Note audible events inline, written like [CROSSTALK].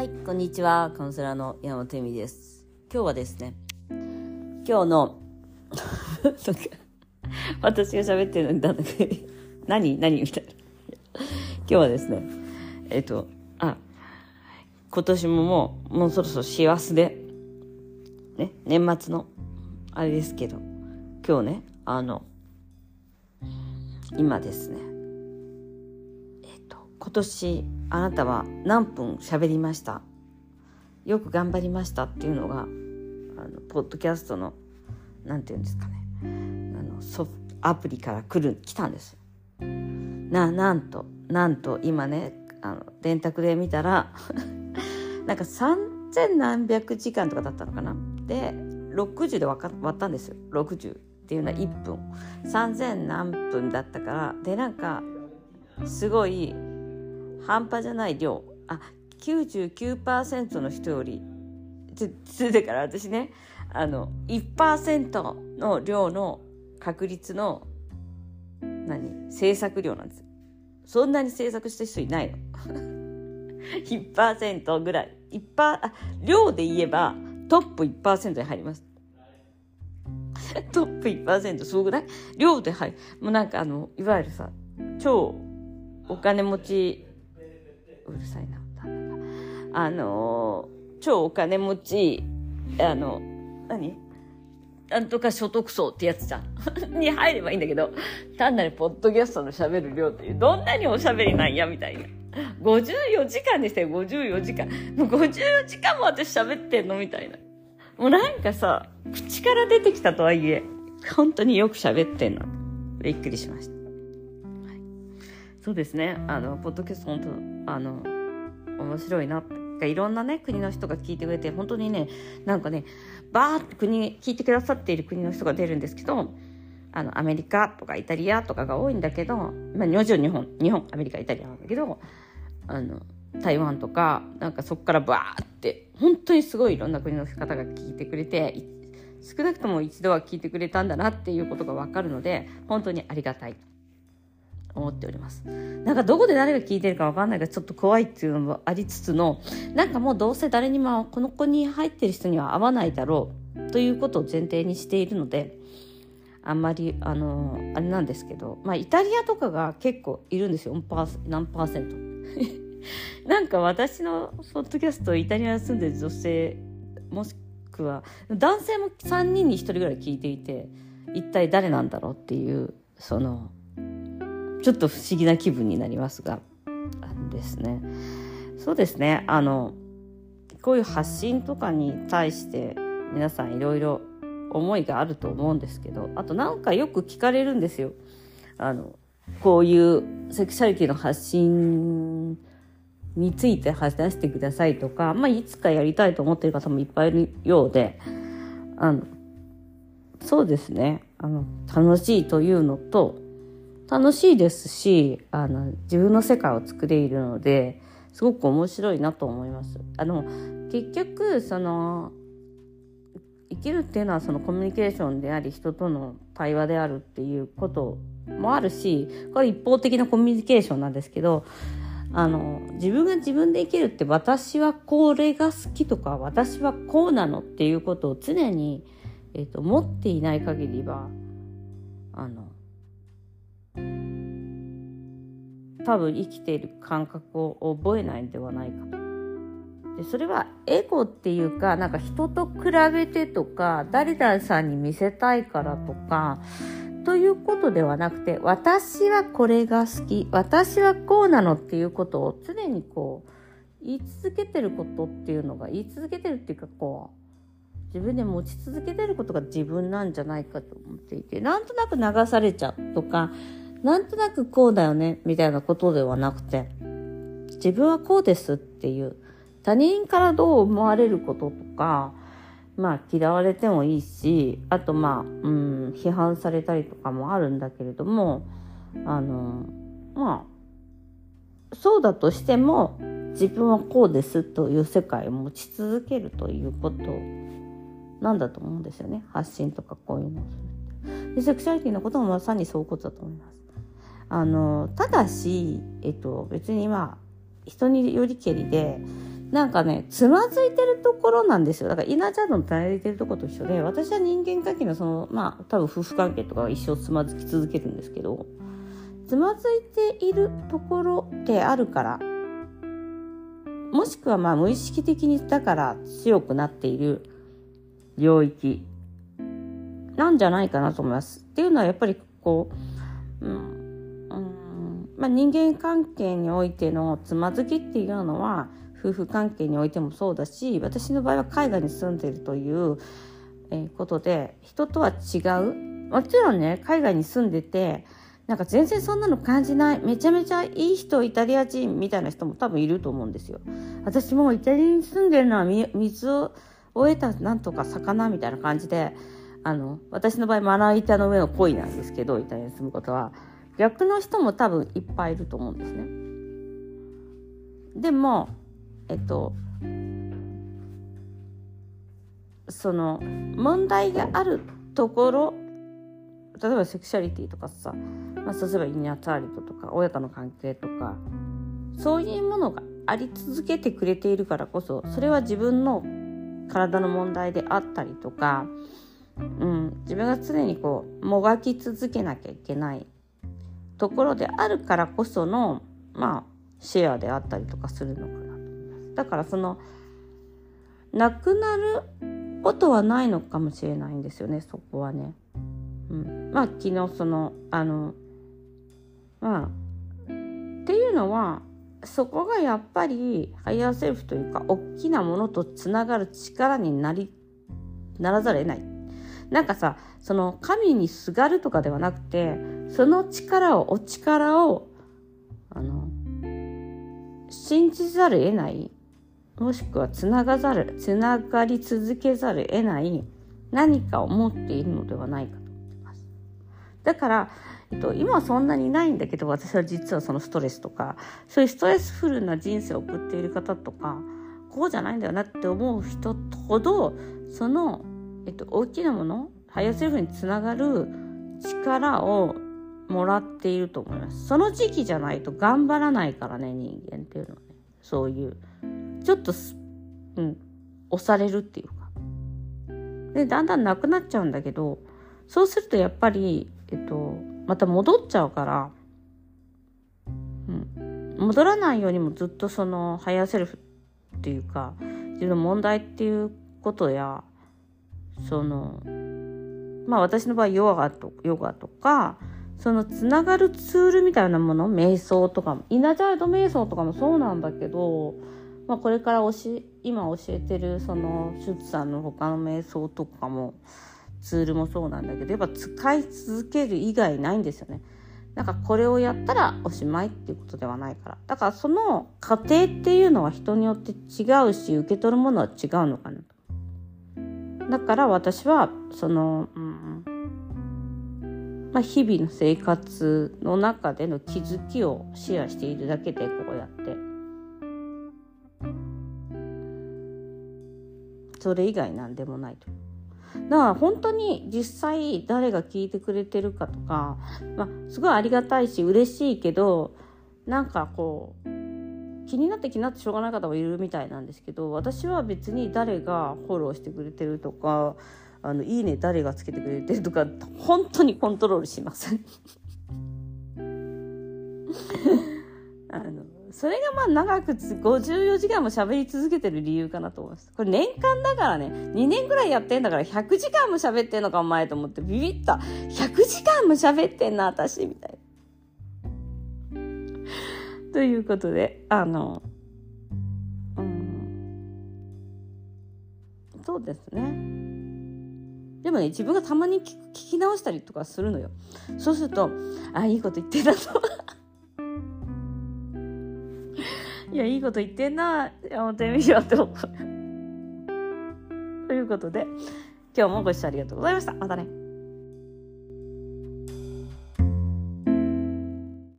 はい、こんにちは。カウンセラーの山本恵美です。今日はですね、今日の、[LAUGHS] なんか私が喋ってるんだけど、何何みたいな。今日はですね、えっと、あ、今年ももう、もうそろそろ師走で、ね、年末の、あれですけど、今日ね、あの、今ですね、今年あなたは何分喋りました？よく頑張りましたっていうのがあのポッドキャストのなんていうんですかね。あのソフアプリから来る来たんですななんとなんと今ねあの電卓で見たら [LAUGHS] なんか3,000何百時間とかだったのかな。で60で割か割ったんですよ。60っていうのは1分。3,000何分だったからでなんかすごい半端じゃない量。あ99%の人より。それだから私ねあの1%の量の確率の何？制作量なんです。そんなに制作した人いないの。[LAUGHS] 1%ぐらい。1%あ量で言えばトップ1%に入ります。[LAUGHS] トップ1%すごくない？量で入る。もうなんかあのいわゆるさ超お金持ちうるさいなあの超お金持ちあの何？なんとか所得層ってやつじゃん。[LAUGHS] に入ればいいんだけど単なるポッドキャストの喋る量っていうどんなにおしゃべりなんやみたいな。54時間でしたよ54時間もう54時間も私喋ってんのみたいな。もうなんかさ口から出てきたとはいえ本当によく喋ってんの。びっくりしました。そうですね。あの、ポッドキャスト本当、あの、面白いなって。いろんなね、国の人が聞いてくれて、本当にね、なんかね、バーって国、聞いてくださっている国の人が出るんですけど、あの、アメリカとかイタリアとかが多いんだけど、まあ、日本、日本、アメリカ、イタリアなんだけど、あの、台湾とか、なんかそこからバーって、本当にすごいいろんな国の方が聞いてくれて、少なくとも一度は聞いてくれたんだなっていうことがわかるので、本当にありがたい。思っております。なんかどこで誰が聞いてるかわかんないからちょっと怖いっていうのもありつつの、なんかもうどうせ誰にもこの子に入ってる人には合わないだろうということを前提にしているので、あんまり、あの、あれなんですけど、まあイタリアとかが結構いるんですよ。何パーセント？[LAUGHS] なんか私のポッドキャストイタリアに住んでる女性、もしくは男性も3人に1人ぐらい聞いていて、一体誰なんだろうっていう、その、ちょっと不思議な気分になりますが、ですね。そうですね。あの、こういう発信とかに対して皆さんいろいろ思いがあると思うんですけど、あとなんかよく聞かれるんですよ。あの、こういうセクシャリティの発信について話してくださいとか、まあ、いつかやりたいと思ってる方もいっぱいいるようで、あの、そうですね。あの、楽しいというのと、楽しいですしあの自分の世界を作れいるのですごく面白いなと思います。あの結局その生きるっていうのはそのコミュニケーションであり人との対話であるっていうこともあるしこれ一方的なコミュニケーションなんですけどあの自分が自分で生きるって私はこれが好きとか私はこうなのっていうことを常に、えーと、と持っていない限りはあの多分生きている感覚を覚えないんではないかと。でそれはエゴっていうかなんか人と比べてとか誰々さんに見せたいからとかということではなくて私はこれが好き私はこうなのっていうことを常にこう言い続けてることっていうのが言い続けてるっていうかこう自分で持ち続けてることが自分なんじゃないかと思っていてなんとなく流されちゃうとかなんとなくこうだよね、みたいなことではなくて、自分はこうですっていう、他人からどう思われることとか、まあ嫌われてもいいし、あとまあ、うん、批判されたりとかもあるんだけれども、あの、まあ、そうだとしても、自分はこうですという世界を持ち続けるということなんだと思うんですよね。発信とかこういうのをする。でセクシャリティのこともまさにそういうことだと思います。あのただし、えっと、別にまあ人によりけりでなんかね、つまずいてるところなんですよ。だから、稲ちゃんの耐えてるところと一緒で、私は人間関係のその、まあ、多分夫婦関係とかは一生つまずき続けるんですけど、つまずいているところであるから、もしくはまあ無意識的にだから強くなっている領域なんじゃないかなと思います。っていうのはやっぱりこう、まあ、人間関係においてのつまずきっていうのは夫婦関係においてもそうだし私の場合は海外に住んでいるということで人とは違う。もちろんね海外に住んでてなんか全然そんなの感じない。めちゃめちゃいい人イタリア人みたいな人も多分いると思うんですよ。私もイタリアに住んでるのは水を得たなんとか魚みたいな感じであの私の場合まな板の上の恋なんですけどイタリアに住むことは。逆の人も多分いっぱいいると思うんですね。でもえっとその問題があるところ例えばセクシャリティとかさ、まあ、例えばイニャターリトとか親との関係とかそういうものがあり続けてくれているからこそそれは自分の体の問題であったりとか、うん、自分が常にこうもがき続けなきゃいけないところであるからこそのまあシェアであったりとかするのかなと思います。だからそのなくなることはないのかもしれないんですよねそこはね。うん、まあ昨日そのあのまあっていうのはそこがやっぱり higher self というか大きなものとつながる力になりならざるを得ない。なんかさその神にすがるとかではなくてその力をお力をあの信じざる得ないもしくはつながざるつながり続けざる得ない何かを持っているのではないかと思います。だから、えっと、今はそんなにないんだけど私は実はそのストレスとかそういうストレスフルな人生を送っている方とかこうじゃないんだよなって思う人ほどその、えっと、大きなもの higher self につながる力をもらっていると思います。その時期じゃないと頑張らないからね人間っていうのはね。そういうちょっとうん押されるっていうか。でだんだんなくなっちゃうんだけどそうするとやっぱりえっと、また戻っちゃうから、うん、戻らないようにもずっとその higher self っていうか自分の問題っていうことやそのまあ私の場合ヨガとヨガとかそのつながるツールみたいなもの瞑想とかも inner child 瞑想とかもそうなんだけど、まあ、これから教今教えてるそのシュツさんの他の瞑想とかもツールもそうなんだけどやっぱ使い続ける以外ないんですよね。なんかこれをやったらおしまいっていうことではないから。だからその過程っていうのは人によって違うし受け取るものは違うのかなと。だから私はその、うんまあ、日々の生活の中での気づきをシェアしているだけでこうやってそれ以外なんでもないと。だから本当に実際誰が聞いてくれてるかとか、まあ、すごいありがたいし嬉しいけどなんかこう気になって気になってしょうがない方もいるみたいなんですけど私は別に誰がフォローしてくれてるとかあのいいね誰がつけてくれてるとか本当にコントロールしません [LAUGHS] あのそれがまあ長く54時間も喋り続けてる理由かなと思います。これ年間だからね、2年ぐらいやってんだから100時間も喋ってんのかお前と思ってビビった。100時間も喋ってんな、私、みたいな。ということで、あの、うん、そうですね。でもね、自分がたまに聞き直したりとかするのよ。そうすると、あ、いいこと言ってたと。[LAUGHS] いや、いいこと言ってんな、山本恵美はって思う。ということで、今日もご視聴ありがとうございました。またね。